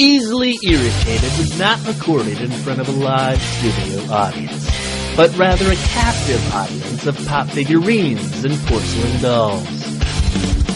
Easily Irritated was not recorded in front of a live studio audience, but rather a captive audience of pop figurines and porcelain dolls.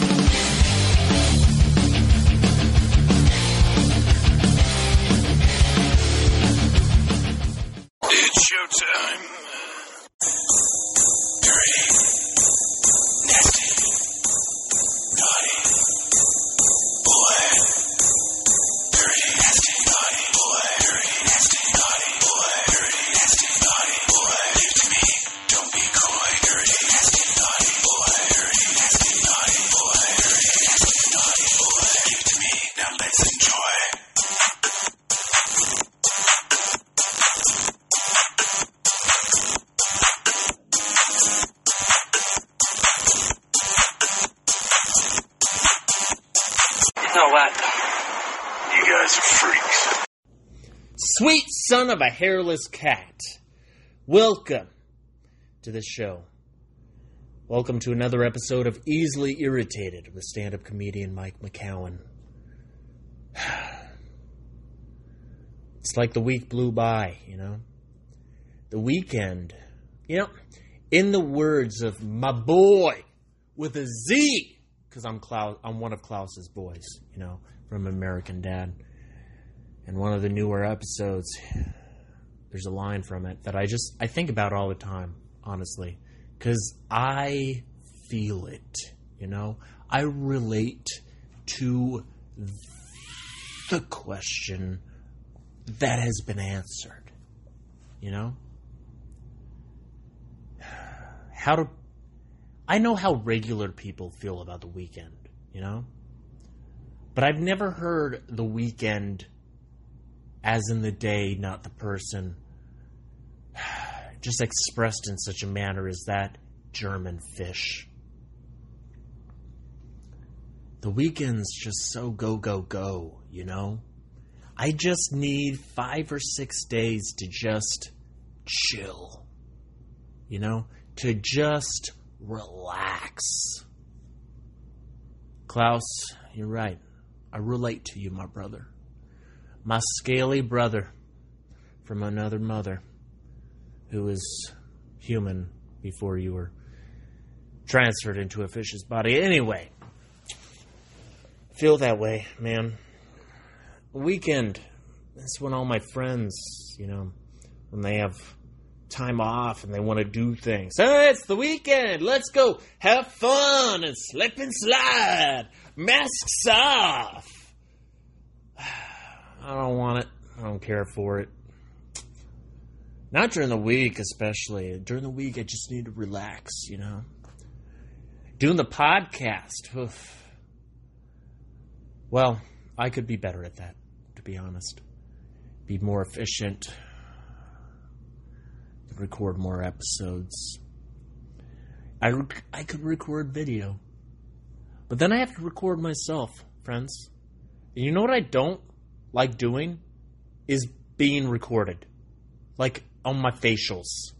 Hairless cat. Welcome to the show. Welcome to another episode of Easily Irritated with stand up comedian Mike McCowan. It's like the week blew by, you know? The weekend, you know, in the words of my boy with a Z, because I'm Klaus, I'm one of Klaus's boys, you know, from American Dad. And one of the newer episodes, there's a line from it that I just I think about all the time, honestly, because I feel it. You know, I relate to the question that has been answered. You know, how to. I know how regular people feel about the weekend. You know. But I've never heard the weekend as in the day, not the person, just expressed in such a manner as that German fish. The weekend's just so go, go, go, you know? I just need five or six days to just chill, you know? To just relax. Klaus, you're right. I relate to you, my brother my scaly brother from another mother who was human before you were transferred into a fish's body. Anyway, feel that way, man. Weekend, that's when all my friends, you know, when they have time off and they want to do things. It's the weekend. Let's go have fun and slip and slide. Masks off. I don't want it. I don't care for it. Not during the week, especially. During the week, I just need to relax, you know? Doing the podcast. Oof. Well, I could be better at that, to be honest. Be more efficient. Record more episodes. I, rec- I could record video. But then I have to record myself, friends. And you know what I don't like doing is being recorded. Like on my facials.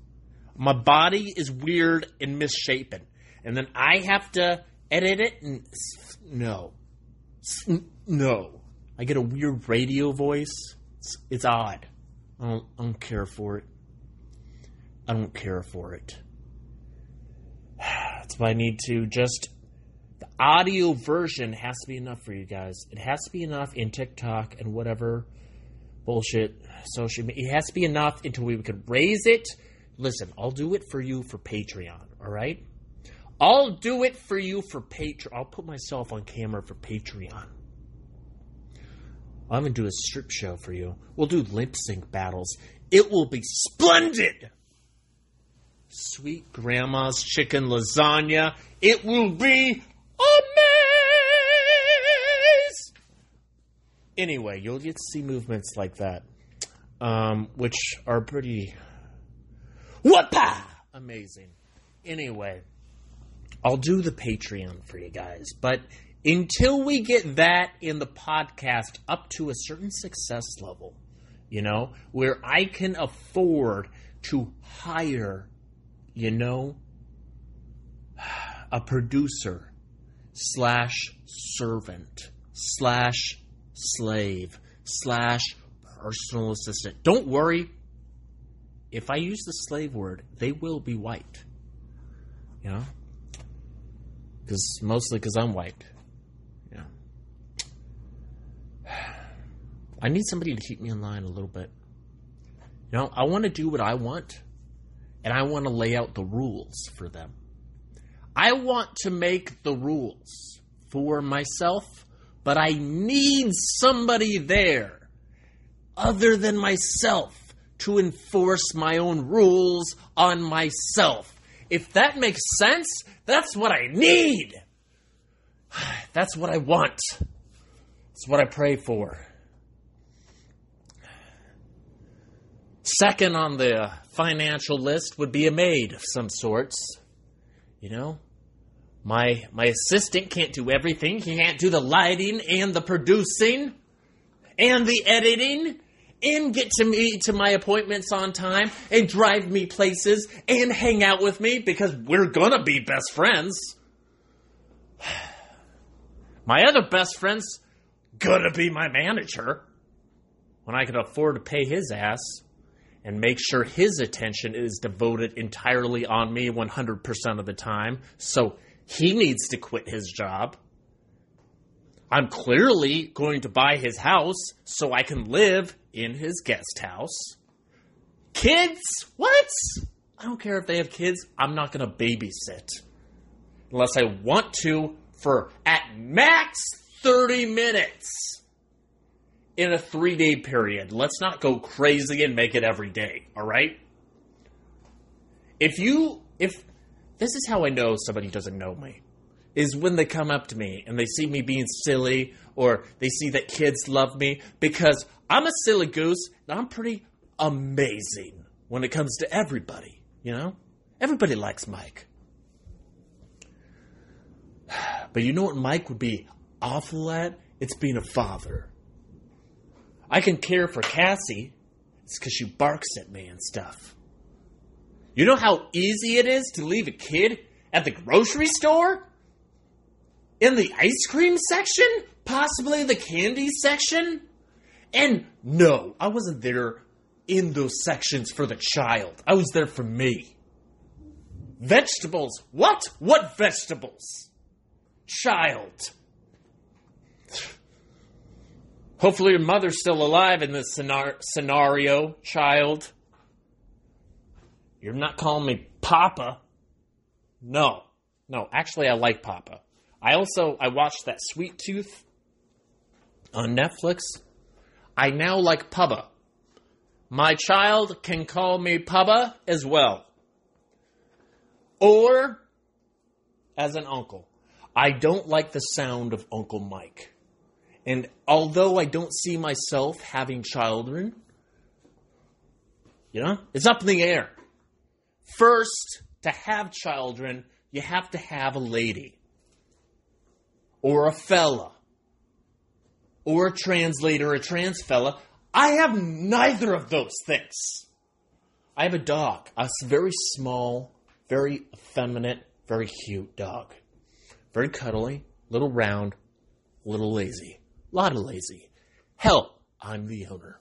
My body is weird and misshapen. And then I have to edit it and no. No. I get a weird radio voice. It's, it's odd. I don't, I don't care for it. I don't care for it. That's why I need to just the audio version has to be enough for you guys. It has to be enough in TikTok and whatever bullshit social media. It has to be enough until we could raise it. Listen, I'll do it for you for Patreon, all right? I'll do it for you for Patreon. I'll put myself on camera for Patreon. I'm going to do a strip show for you. We'll do lip sync battles. It will be splendid. Sweet grandma's chicken lasagna. It will be amazing. Anyway, you'll get to see movements like that, um, which are pretty whoopah amazing. Anyway, I'll do the Patreon for you guys, but until we get that in the podcast up to a certain success level, you know, where I can afford to hire, you know, a producer slash servant slash slave slash personal assistant. Don't worry. If I use the slave word, they will be white. You know? Because mostly because I'm white. Yeah. I need somebody to keep me in line a little bit. You know, I want to do what I want, and I want to lay out the rules for them. I want to make the rules for myself, but I need somebody there other than myself to enforce my own rules on myself. If that makes sense, that's what I need. That's what I want. It's what I pray for. Second on the financial list would be a maid of some sorts. You know, my my assistant can't do everything. He can't do the lighting and the producing and the editing and get to me to my appointments on time and drive me places and hang out with me because we're gonna be best friends. My other best friend's gonna be my manager when I can afford to pay his ass and make sure his attention is devoted entirely on me 100% of the time. So he needs to quit his job. I'm clearly going to buy his house so I can live in his guest house. Kids? What? I don't care if they have kids. I'm not going to babysit. Unless I want to for at max 30 minutes in a three day period. Let's not go crazy and make it every day, all right? If you, if, this is how I know somebody doesn't know me, is when they come up to me and they see me being silly or they see that kids love me because I'm a silly goose and I'm pretty amazing when it comes to everybody, you know? Everybody likes Mike. But you know what Mike would be awful at? It's being a father. I can care for Cassie. It's because she barks at me and stuff. You know how easy it is to leave a kid at the grocery store? In the ice cream section? Possibly the candy section? And no, I wasn't there in those sections for the child. I was there for me. Vegetables. What? What vegetables? Child. Hopefully, your mother's still alive in this scenar- scenario, child. You're not calling me Papa. No. No, actually, I like Papa. I also I watched that Sweet Tooth on Netflix. I now like Pubba. My child can call me Pubba as well. Or as an uncle. I don't like the sound of Uncle Mike. And although I don't see myself having children, you know, it's up in the air. First, to have children, you have to have a lady. Or a fella. Or a translator, a trans fella. I have neither of those things. I have a dog, a very small, very effeminate, very cute dog. Very cuddly, little round, little lazy. A lot of lazy. Hell, I'm the owner,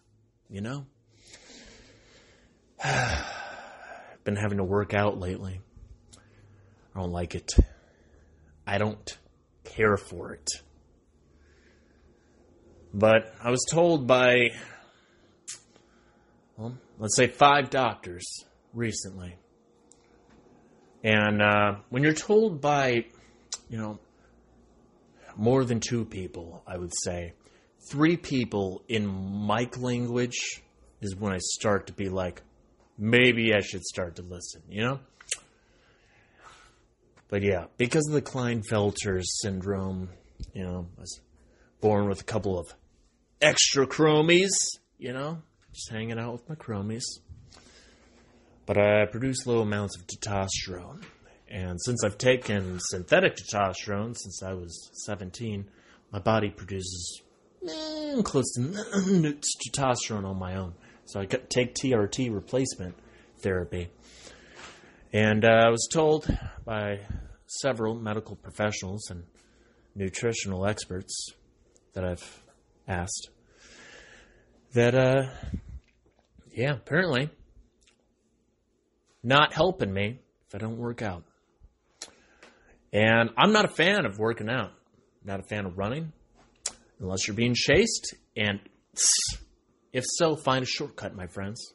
you know? Been having to work out lately. I don't like it. I don't care for it. But I was told by, well, let's say five doctors recently. And uh, when you're told by, you know, more than two people, I would say, three people in Mike language is when I start to be like, maybe I should start to listen, you know? But yeah, because of the Klinefelter syndrome, you know, I was born with a couple of extra chromies, you know, just hanging out with my chromies. But I produce low amounts of testosterone. And since I've taken synthetic testosterone since I was 17, my body produces eh, close to testosterone on my own. So I take TRT replacement therapy. And uh, I was told by several medical professionals and nutritional experts that I've asked that, uh, yeah, apparently not helping me if I don't work out. And I'm not a fan of working out. Not a fan of running unless you're being chased. And if so, find a shortcut, my friends.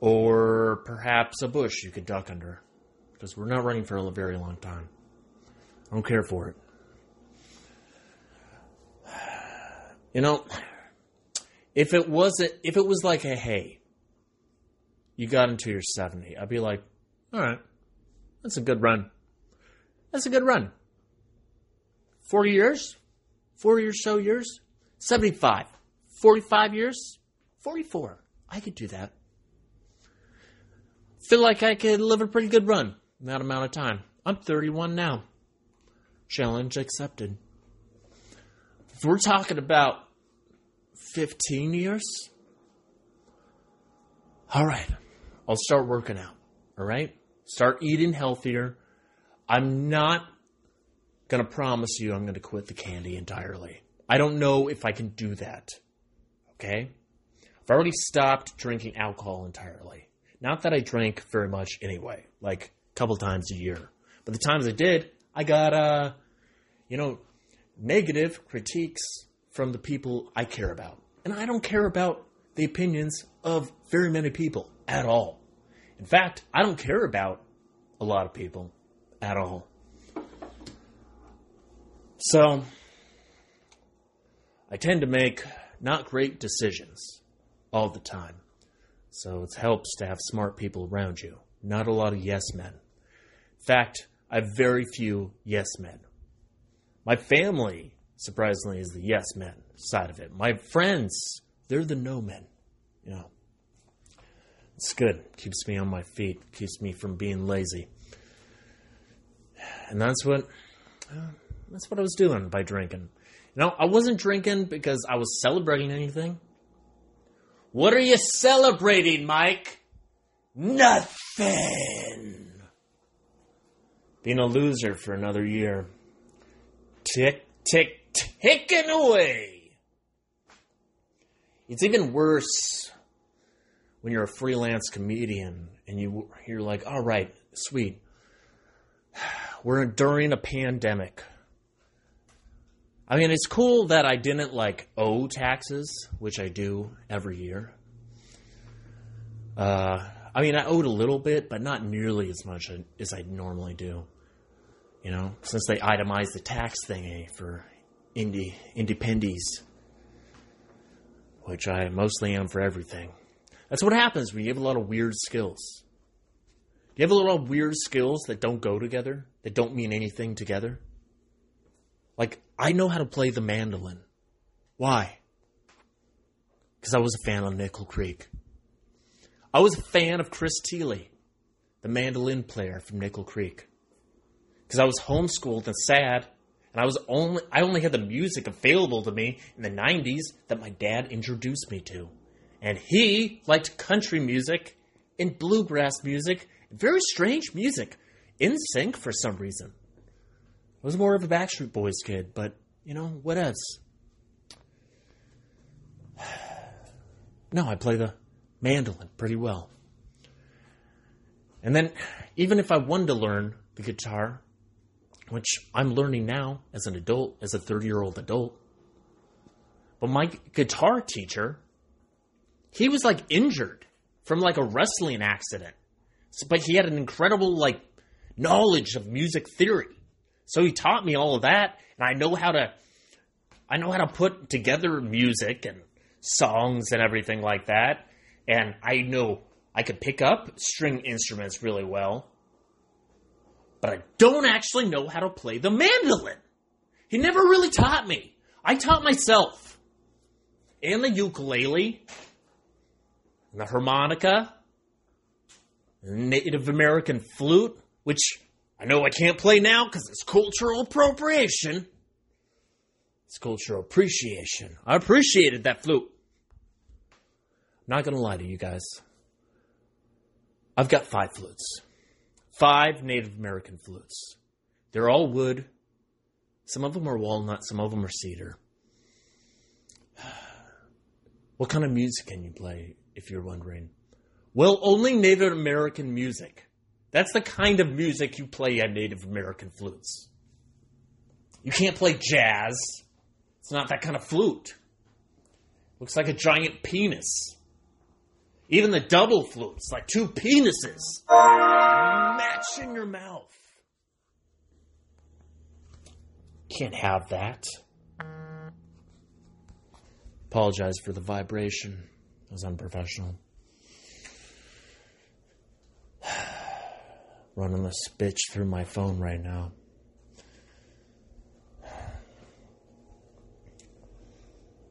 Or perhaps a bush you could duck under. Because we're not running for a very long time. I don't care for it. You know, if it wasn't, if it was like a hey, you got into your 70, I'd be like, all right, that's a good run. That's a good run. 40 years? 40 or so years? 75. 45 years? 44. I could do that. Feel like I could live a pretty good run in that amount of time. I'm 31 now. Challenge accepted. If we're talking about 15 years, all right, I'll start working out. All right? Start eating healthier. I'm not going to promise you I'm going to quit the candy entirely. I don't know if I can do that. Okay? I've already stopped drinking alcohol entirely. Not that I drank very much anyway, like a couple times a year. But the times I did, I got, uh, you know, negative critiques from the people I care about. And I don't care about the opinions of very many people at all. In fact, I don't care about a lot of people at all. So, I tend to make not great decisions all the time. So, it helps to have smart people around you, not a lot of yes men. In fact, I have very few yes men. My family, surprisingly, is the yes men side of it. My friends, they're the no men. You know, it's good. Keeps me on my feet. Keeps me from being lazy. And that's what uh, that's what I was doing by drinking. Know, I wasn't drinking because I was celebrating anything. What are you celebrating, Mike? Nothing. Being a loser for another year. Tick, tick, ticking away. It's even worse when you're a freelance comedian and you you're like, all right, sweet. We're during a pandemic. I mean, it's cool that I didn't like owe taxes, which I do every year. Uh, I mean, I owed a little bit, but not nearly as much as I normally do. You know, since they itemized the tax thingy for indie independies, which I mostly am for everything. That's what happens when you have a lot of weird skills. You have a lot of weird skills that don't go together, that don't mean anything together. Like, I know how to play the mandolin. Why? Because I was a fan of Nickel Creek. I was a fan of Chris Thile, the mandolin player from Nickel Creek. Because I was homeschooled and sad, and I was only I only had the music available to me in the '90s that my dad introduced me to, and he liked country music and bluegrass music, very strange music, NSYNC for some reason. Was more of a Backstreet Boys kid, but you know, what else? No, I play the mandolin pretty well. And then, even if I wanted to learn the guitar, which I'm learning now as an adult, as a 30 year old adult, but my guitar teacher, he was like injured from like a wrestling accident. So, but he had an incredible like knowledge of music theory. So he taught me all of that, and I know how to, I know how to put together music and songs and everything like that. And I know I could pick up string instruments really well, but I don't actually know how to play the mandolin. He never really taught me. I taught myself. And the ukulele, and the harmonica, Native American flute, which I know I can't play now because it's cultural appropriation. It's cultural appreciation. I appreciated that flute. Not gonna lie to you guys. I've got five flutes. Five Native American flutes. They're all wood. Some of them are walnut, some of them are cedar. What kind of music can you play, if you're wondering? Well, only Native American music. That's the kind of music you play on Native American flutes. You can't play jazz. It's not that kind of flute. Looks like a giant penis. Even the double flutes, like two penises, matching your mouth. Can't have that. Apologize for the vibration. It was unprofessional. Running this bitch through my phone right now.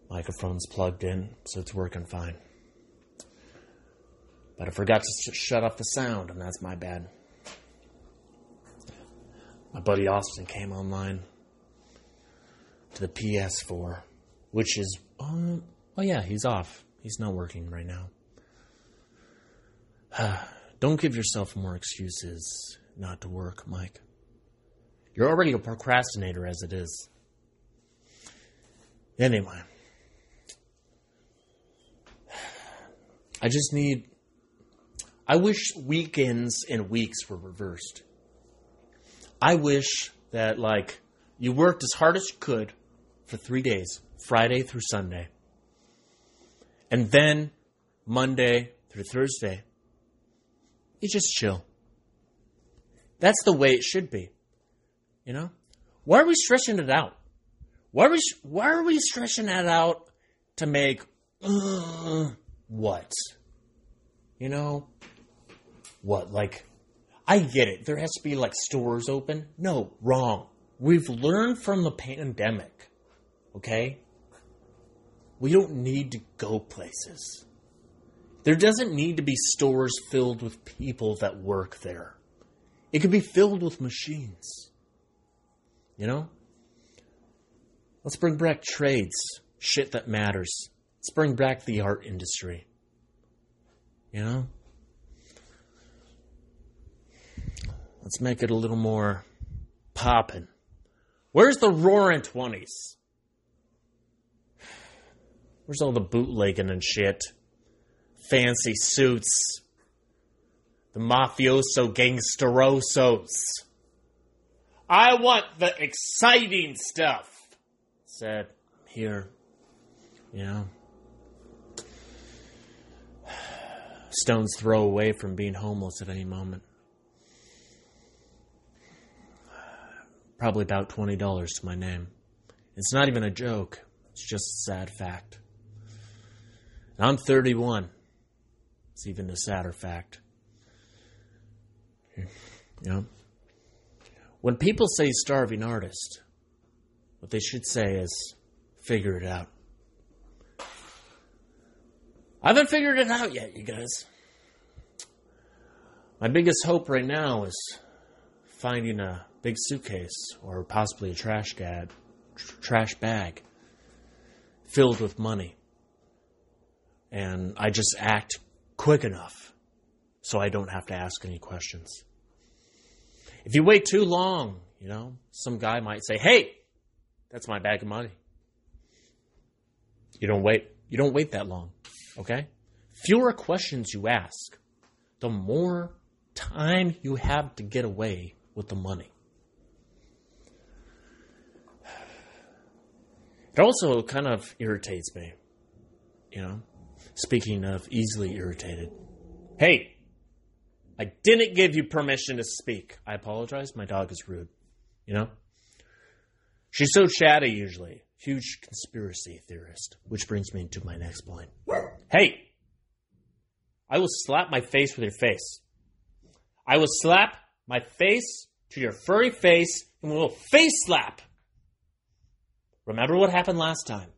Microphone's plugged in, so it's working fine. But I forgot to sh- shut off the sound, and that's my bad. My buddy Austin came online to the PS4, which is, um, oh yeah, he's off. He's not working right now. Don't give yourself more excuses not to work, Mike. You're already a procrastinator as it is. Anyway, I just need. I wish weekends and weeks were reversed. I wish that, like, you worked as hard as you could for three days, Friday through Sunday. And then Monday through Thursday, you just chill. That's the way it should be. You know? Why are we stretching it out? Why are we, why are we stretching that out to make uh, what? You know? What? Like, I get it. There has to be like stores open. No, wrong. We've learned from the pandemic. Okay? We don't need to go places. There doesn't need to be stores filled with people that work there. It could be filled with machines. You know? Let's bring back trades, shit that matters. Let's bring back the art industry. You know? Let's make it a little more poppin'. Where's the roaring 20s? Where's all the bootlegging and shit? Fancy suits. The mafioso gangsterosos. I want the exciting stuff. Said here. Know. Stone's throw away from being homeless at any moment. Probably about $20 to my name. It's not even a joke, it's just a sad fact. And I'm 31. It's even a sadder fact. Know? When people say starving artist, what they should say is figure it out. I haven't figured it out yet, you guys. My biggest hope right now is finding a big suitcase or possibly a trash bag, tr- trash bag filled with money. And I just act quick enough so I don't have to ask any questions. If you wait too long, you know, some guy might say, "Hey, that's my bag of money." You don't wait. You don't wait that long. Okay? Fewer questions you ask, the more time you have to get away with the money. It also kind of irritates me. You know, speaking of easily irritated. Hey, I didn't give you permission to speak. I apologize. My dog is rude. You know? She's so chatty usually. Huge conspiracy theorist. Which brings me to my next point. Hey! I will slap my face with your face. I will slap my face to your furry face and we will face slap. Remember what happened last time?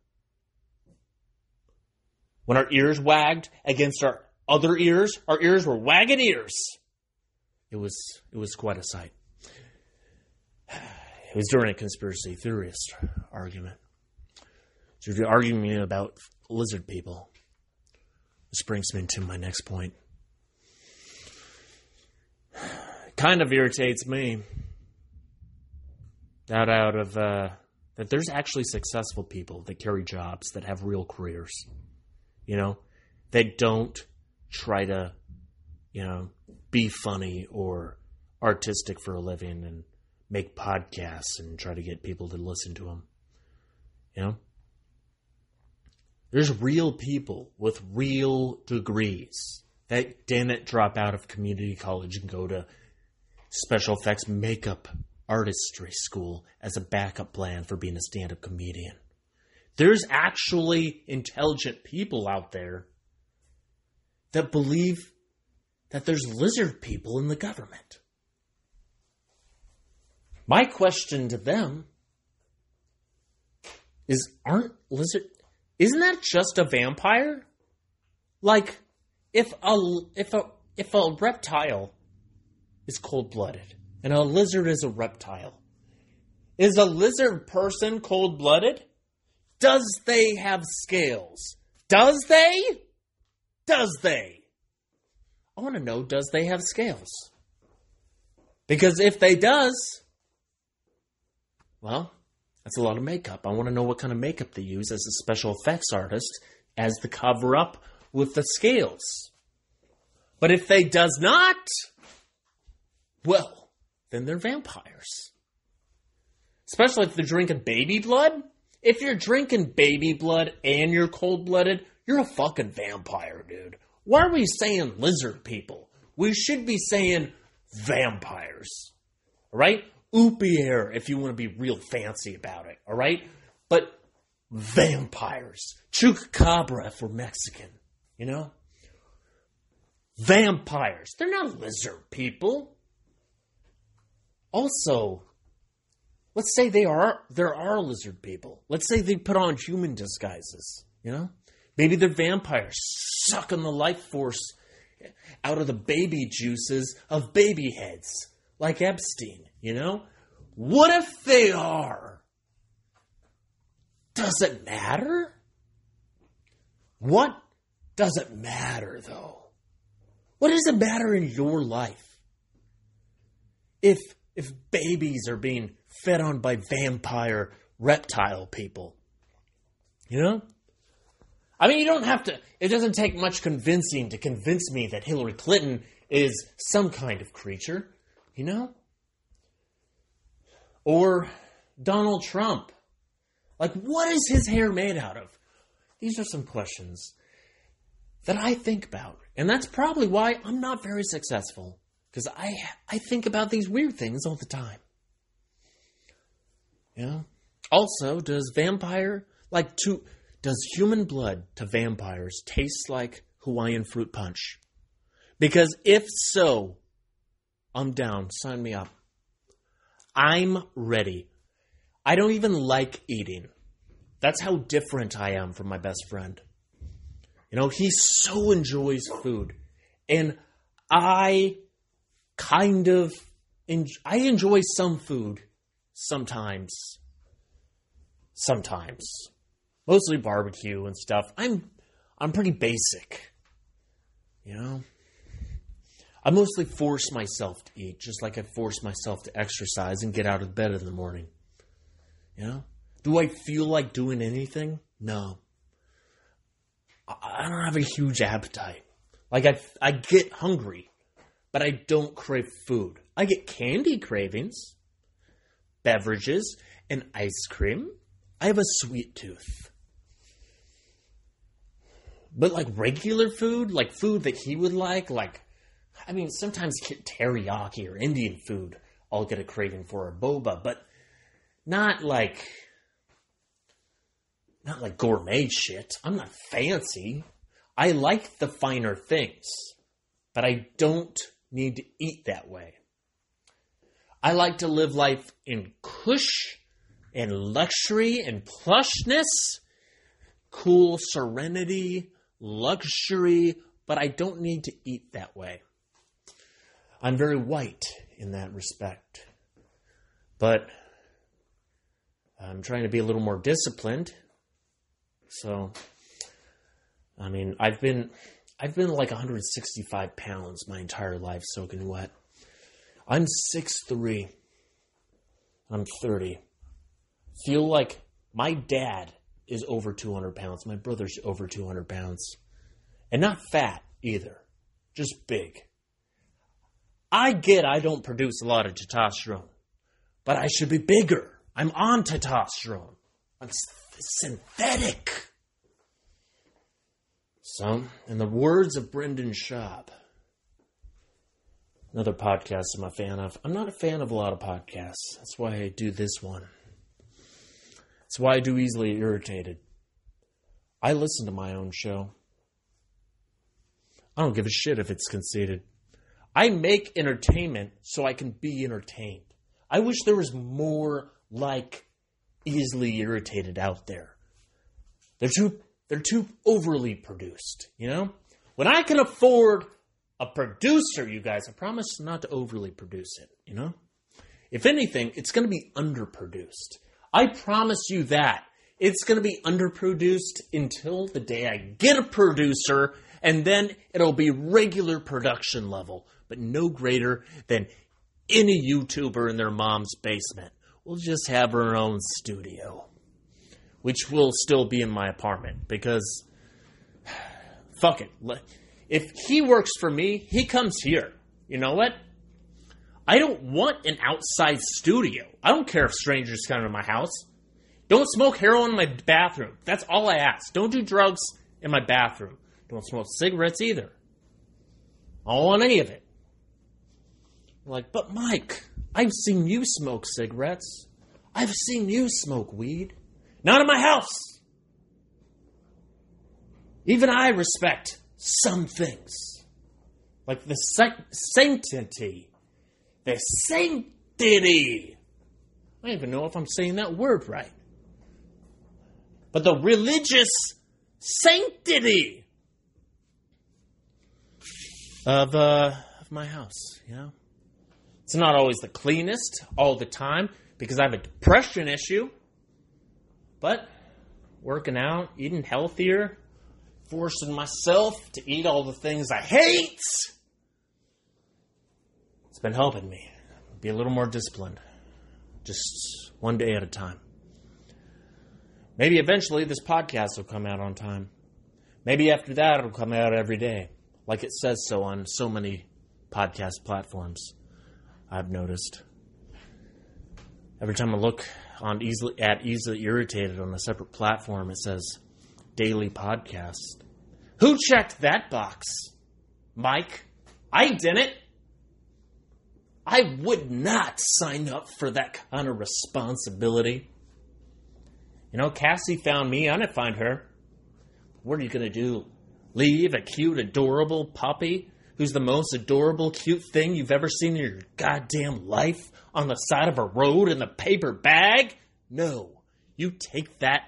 When our ears wagged against our other ears, our ears were wagging ears. It was it was quite a sight. It was during a conspiracy theorist argument. So if you're arguing about lizard people, this brings me to my next point. Kind of irritates me that out of uh, that there's actually successful people that carry jobs that have real careers. You know, they don't try to, you know, be funny or artistic for a living and make podcasts and try to get people to listen to them. You know? There's real people with real degrees that didn't drop out of community college and go to special effects makeup artistry school as a backup plan for being a stand up comedian. There's actually intelligent people out there that believe that there's lizard people in the government. My question to them is aren't lizard isn't that just a vampire? Like if a if a if a reptile is cold-blooded and a lizard is a reptile, is a lizard person cold-blooded? Does they have scales? Does they? Does they? I want to know does they have scales? Because if they does, well, that's a lot of makeup. I want to know what kind of makeup they use as a special effects artist as the cover up with the scales. But if they does not, well, then they're vampires. Especially if they're drinking baby blood. If you're drinking baby blood and you're cold blooded, you're a fucking vampire, dude. Why are we saying lizard people? We should be saying vampires. All right? Upier, if you want to be real fancy about it. All right? But vampires. Chupacabra if we're Mexican. You know? Vampires. They're not lizard people. Also, let's say they are there are lizard people. Let's say they put on human disguises, you know? Maybe they're vampires sucking the life force out of the baby juices of baby heads, like Epstein, you know? What if they are? Does it matter? What does it matter though? What does it matter in your life? If if babies are being fed on by vampire reptile people. You know? I mean, you don't have to, it doesn't take much convincing to convince me that Hillary Clinton is some kind of creature, you know? Or Donald Trump. Like, what is his hair made out of? These are some questions that I think about. And that's probably why I'm not very successful. Because I, I think about these weird things all the time. Yeah. Also, does vampire like to does human blood to vampires taste like Hawaiian fruit punch? Because if so, I'm down. Sign me up. I'm ready. I don't even like eating. That's how different I am from my best friend. You know, he so enjoys food. And I kind of en- I enjoy some food sometimes. Sometimes. Mostly barbecue and stuff. I'm I'm pretty basic. You know? I mostly force myself to eat, just like I force myself to exercise and get out of bed in the morning. You know? Do I feel like doing anything? No. I don't have a huge appetite. Like I, I get hungry, but I don't crave food. I get candy cravings, beverages, and ice cream. I have a sweet tooth. But like regular food, like food that he would like, like, I mean, sometimes teriyaki or Indian food, I'll get a craving for a boba, but not like, not like gourmet shit. I'm not fancy. I like the finer things, but I don't need to eat that way. I like to live life in cush and luxury and plushness, cool serenity, luxury, but I don't need to eat that way. I'm very white in that respect. But I'm trying to be a little more disciplined. So, I mean, I've been I've been like 165 pounds my entire life soaking wet. I'm 6'3. I'm 30. Feel like my dad is over 200 pounds. My brother's over 200 pounds. And not fat either, just big. I get I don't produce a lot of testosterone, but I should be bigger. I'm on testosterone. I'm synthetic. So, in the words of Brendan Schaub, another podcast I'm a fan of. I'm not a fan of a lot of podcasts. That's why I do this one. That's why I do easily irritated. I listen to my own show. I don't give a shit if it's conceited. I make entertainment so I can be entertained. I wish there was more like easily irritated out there. They're too they're too overly produced, you know? When I can afford a producer, you guys, I promise not to overly produce it, you know? If anything, it's going to be underproduced. I promise you that. It's going to be underproduced until the day I get a producer, and then it'll be regular production level, but no greater than any YouTuber in their mom's basement. We'll just have our own studio, which will still be in my apartment because fuck it. If he works for me, he comes here. You know what? I don't want an outside studio. I don't care if strangers come to my house. Don't smoke heroin in my bathroom. That's all I ask. Don't do drugs in my bathroom. Don't smoke cigarettes either. I don't want any of it. I'm like, but Mike, I've seen you smoke cigarettes. I've seen you smoke weed. Not in my house. Even I respect some things. Like the sanctity. The sanctity. I don't even know if I'm saying that word right. But the religious sanctity of uh, of my house, you know? It's not always the cleanest all the time because I have a depression issue. But working out, eating healthier, forcing myself to eat all the things I hate. It's been helping me be a little more disciplined. Just one day at a time. Maybe eventually this podcast will come out on time. Maybe after that it'll come out every day, like it says so on so many podcast platforms. I've noticed. Every time I look on easily at easily irritated on a separate platform, it says daily podcast. Who checked that box? Mike? I didn't. I would not sign up for that kind of responsibility. You know, Cassie found me. I didn't find her. What are you going to do? Leave a cute, adorable puppy who's the most adorable, cute thing you've ever seen in your goddamn life on the side of a road in the paper bag? No. You take that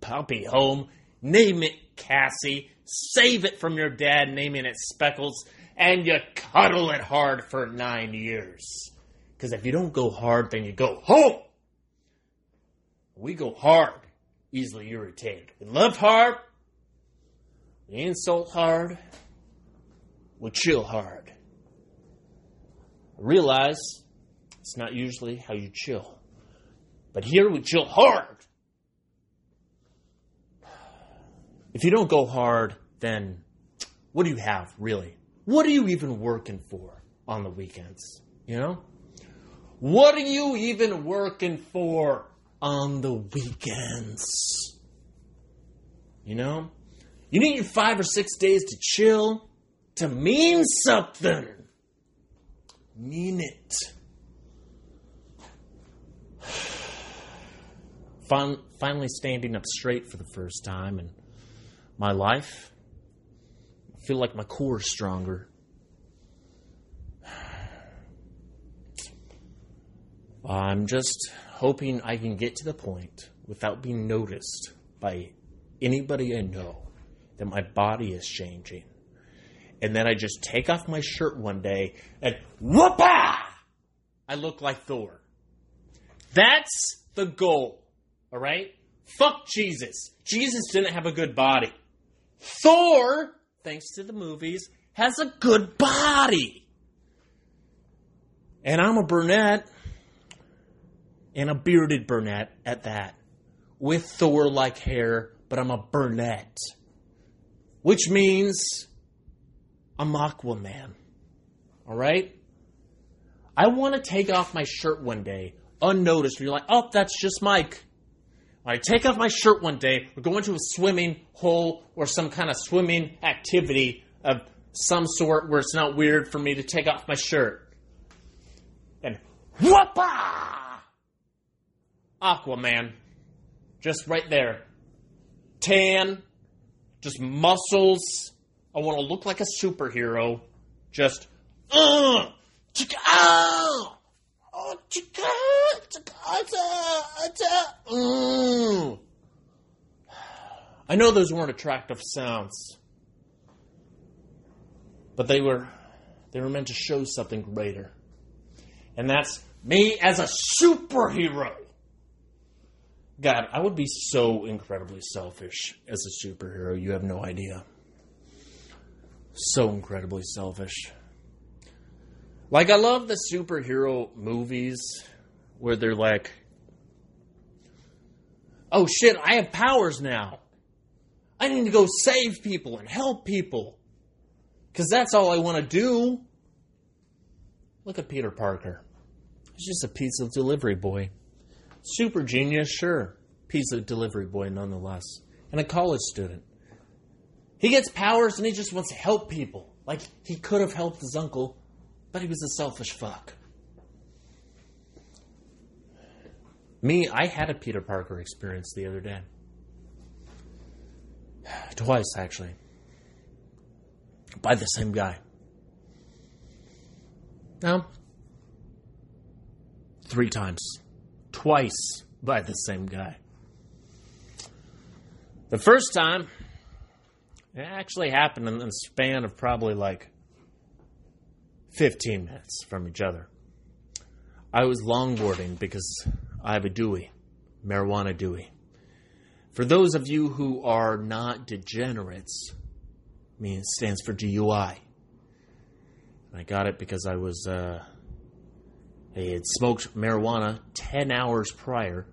puppy home, name it Cassie, save it from your dad naming it Speckles, and you cuddle it hard for nine years. Because if you don't go hard, then you go home. We go hard, easily irritated. We love hard, we insult hard, we chill hard. Realize it's not usually how you chill. But here we chill hard. If you don't go hard, then what do you have, really? What are you even working for on the weekends? You know? What are you even working for on the weekends? You know? You need your five or six days to chill, to mean something. Mean it. Fin- finally standing up straight for the first time in my life. I feel like my core is stronger. I'm just hoping I can get to the point without being noticed by anybody I know that my body is changing. And then I just take off my shirt one day and whoopah! I look like Thor. That's the goal. All right? Fuck Jesus. Jesus didn't have a good body. Thor, thanks to the movies, has a good body. And I'm a brunette, and a bearded brunette at that, with Thor like hair, but I'm a brunette. Which means I'm Aquaman. Alright? I want to take off my shirt one day, unnoticed, and you're like, oh, that's just Mike. I take off my shirt one day, we're going to a swimming hole or some kind of swimming activity of some sort where it's not weird for me to take off my shirt. And whoopah! Aquaman. Just right there. Tan, just muscles. I want to look like a superhero. Just, uh, chicka, I know those weren't attractive sounds, but they were they were meant to show something greater, and that's me as a superhero. God, I would be so incredibly selfish as a superhero. You have no idea. So incredibly selfish. Like, I love the superhero movies where they're like, oh shit, I have powers now. I need to go save people and help people. Because that's all I want to do. Look at Peter Parker. He's just a pizza delivery boy. Super genius, sure. Pizza delivery boy, nonetheless. And a college student. He gets powers and he just wants to help people. Like, he could have helped his uncle, but he was a selfish fuck. Me, I had a Peter Parker experience the other day. Twice, actually. By the same guy. No. Three times. Twice by the same guy. The first time, it actually happened in the span of probably like 15 minutes from each other. I was longboarding because I have a Dewey, marijuana Dewey. For those of you who are not degenerates, I mean, it stands for DUI. I got it because I was, uh, I had smoked marijuana 10 hours prior.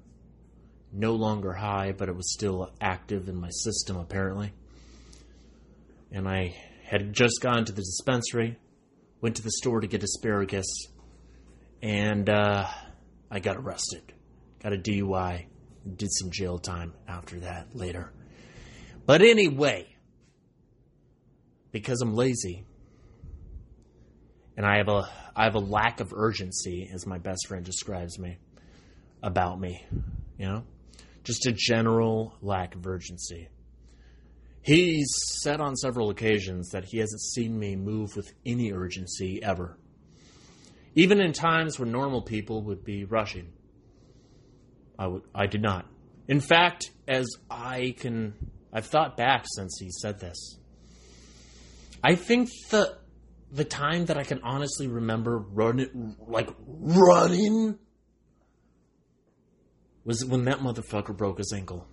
No longer high, but it was still active in my system, apparently. And I had just gone to the dispensary, went to the store to get asparagus, and uh, I got arrested. Got a DUI. Did some jail time after that later. But anyway, because I'm lazy and I have a I have a lack of urgency, as my best friend describes me about me, you know, just a general lack of urgency. He's said on several occasions that he hasn't seen me move with any urgency ever, even in times when normal people would be rushing. I would I did not. In fact, as I can I've thought back since he said this. I think the the time that I can honestly remember running like running was when that motherfucker broke his ankle.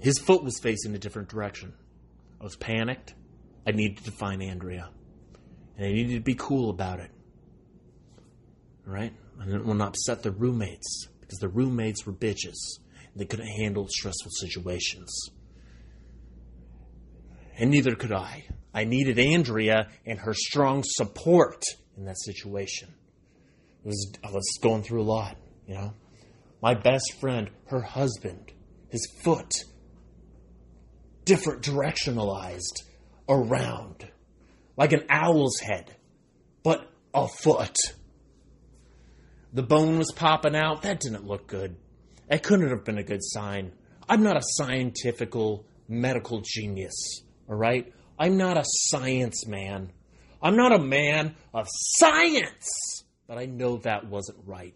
His foot was facing a different direction. I was panicked. I needed to find Andrea. And I needed to be cool about it. All right? I didn't want to upset the roommates because the roommates were bitches. They couldn't handle stressful situations. And neither could I. I needed Andrea and her strong support in that situation. It was, I was going through a lot, you know? My best friend, her husband, his foot, different directionalized around, like an owl's head, but a foot. The bone was popping out. That didn't look good. That couldn't have been a good sign. I'm not a scientifical medical genius, all right? I'm not a science man. I'm not a man of science, but I know that wasn't right.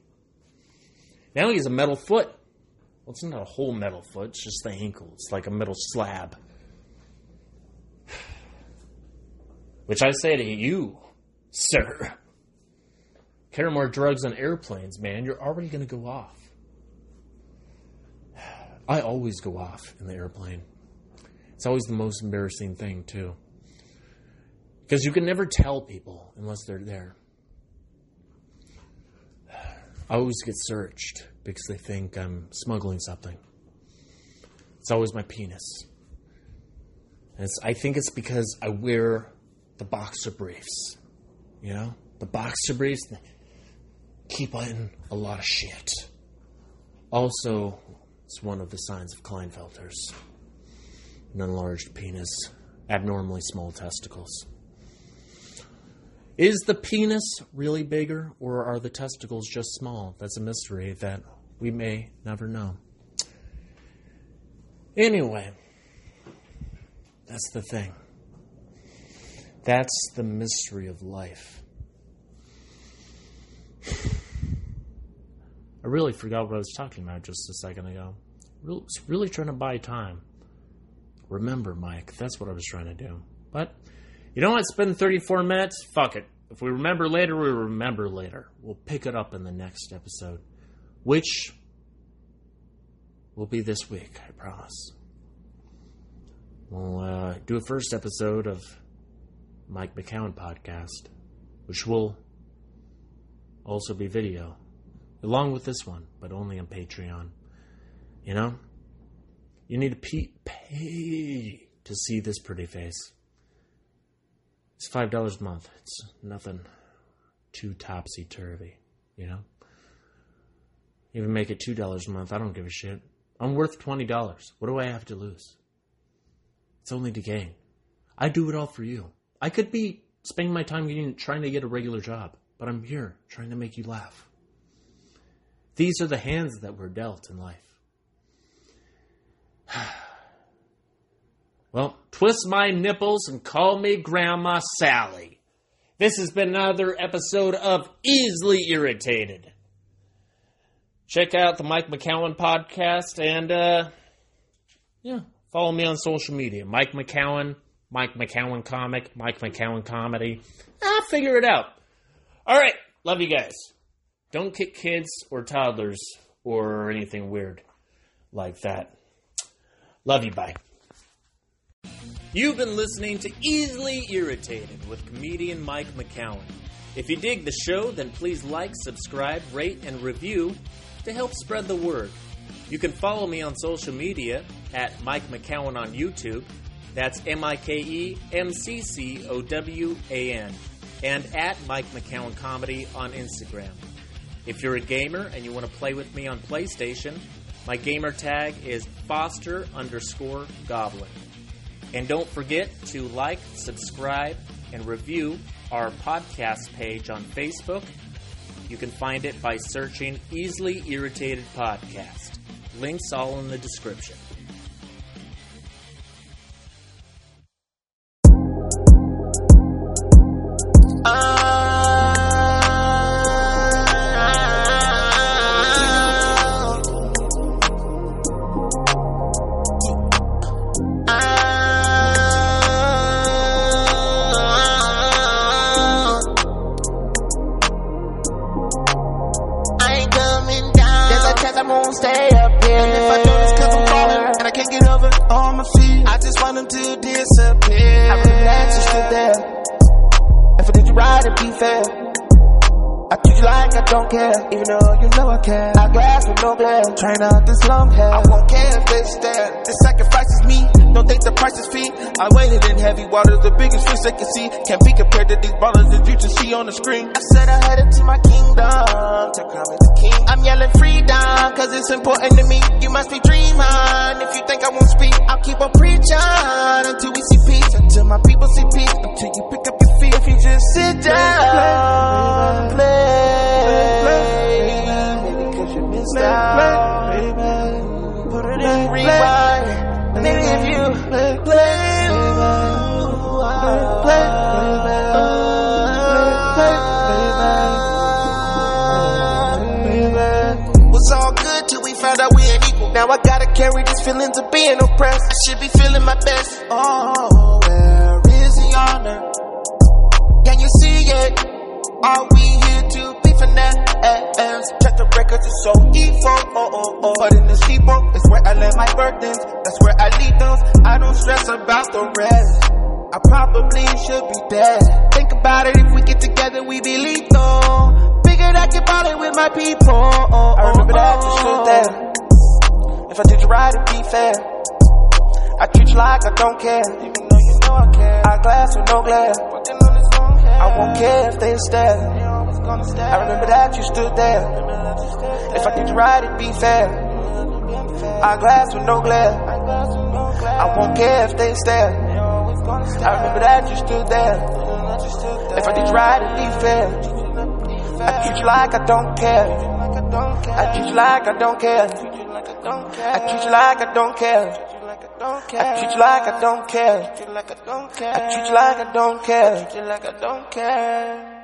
Now he has a metal foot. Well, it's not a whole metal foot, it's just the ankle. It's like a metal slab. Which I say to you, sir, carry more drugs on airplanes, man. You're already going to go off. I always go off in the airplane. It's always the most embarrassing thing, too. Because you can never tell people unless they're there. I always get searched because they think I'm smuggling something. It's always my penis. And I think it's because I wear the boxer briefs. You know? The boxer briefs keep on a lot of shit. Also, it's one of the signs of Klinefelter's. An enlarged penis, abnormally small testicles. Is the penis really bigger, or are the testicles just small? That's a mystery that we may never know. Anyway, that's the thing. That's the mystery of life. I really forgot what I was talking about just a second ago. Really, trying to buy time. Remember, Mike, that's what I was trying to do. But you know what? It's been 34 minutes. Fuck it. If we remember later, we remember later. We'll pick it up in the next episode, which will be this week, I promise. We'll uh, do a first episode of Mike McCowan podcast, which will also be video, along with this one, but only on Patreon. You know, you need to pay to see this pretty face. It's five dollars a month. It's nothing too topsy turvy, you know. Even make it two dollars a month. I don't give a shit. I'm worth twenty dollars. What do I have to lose? It's only to gain. I do it all for you. I could be spending my time getting, trying to get a regular job, but I'm here trying to make you laugh. These are the hands that we're dealt in life. well, twist my nipples and call me Grandma Sally. This has been another episode of Easily Irritated. Check out the Mike McCowan podcast and, uh, yeah, follow me on social media. Mike McCowan, Mike McCowan comic, Mike McCowan comedy. Ah, figure it out. All right, love you guys. Don't kick kids or toddlers or anything weird like that. Love you, bye. You've been listening to Easily Irritated with comedian Mike McCowan. If you dig the show, then please like, subscribe, rate, and review to help spread the word. You can follow me on social media at Mike McCowan on YouTube. That's M I K E M C C O W A N. And at Mike McCowan Comedy on Instagram. If you're a gamer and you want to play with me on PlayStation, my gamer tag is Foster underscore Goblin. And don't forget to like, subscribe, and review our podcast page on Facebook. You can find it by searching Easily Irritated Podcast. Links all in the description. Trying out this long hair. I won't care if they stare. The sacrifice is me, don't think the price is fee. I waited in heavy waters, the biggest fish they can see. Can't be compared to these ballers that you just see on the screen. I said I headed to my kingdom, to crown me the king. I'm yelling freedom, cause it's important to me. You must be dreaming, if you think I won't speak. I'll keep on preaching until we see peace, until my people see peace, until you pick up your feet. If you just sit down, play, maybe cause you. Put it in rewind, maybe if you play, play, Was all good till we found out we ain't equal. Now I gotta carry these feelings of being oppressed. I should be feeling my best. Oh, where is the honor? Can you see it? Are we here to finesse? Check the records, it's so evil. Oh, oh, oh. But in the steeple is where I lay my burdens. That's where I leave those. I don't stress about the rest. I probably should be dead. Think about it, if we get together, we be lethal. Bigger I that can ball it with my people. Oh, oh, oh. I remember that you stood there. If I did you right, it'd be fair. I treat you like I don't care. Even though you know I care. Eyeglass with no glare. I won't care if they stare. I remember that you stood there. If I did you right, it'd be fair. I glass with no glare. I won't care if they stare. I remember that you stood there. If I did you right, it'd be fair. I treat you like I don't care. I treat you like I don't care. I treat you like I don't care. I treat you like I don't care. I treat you like I don't care.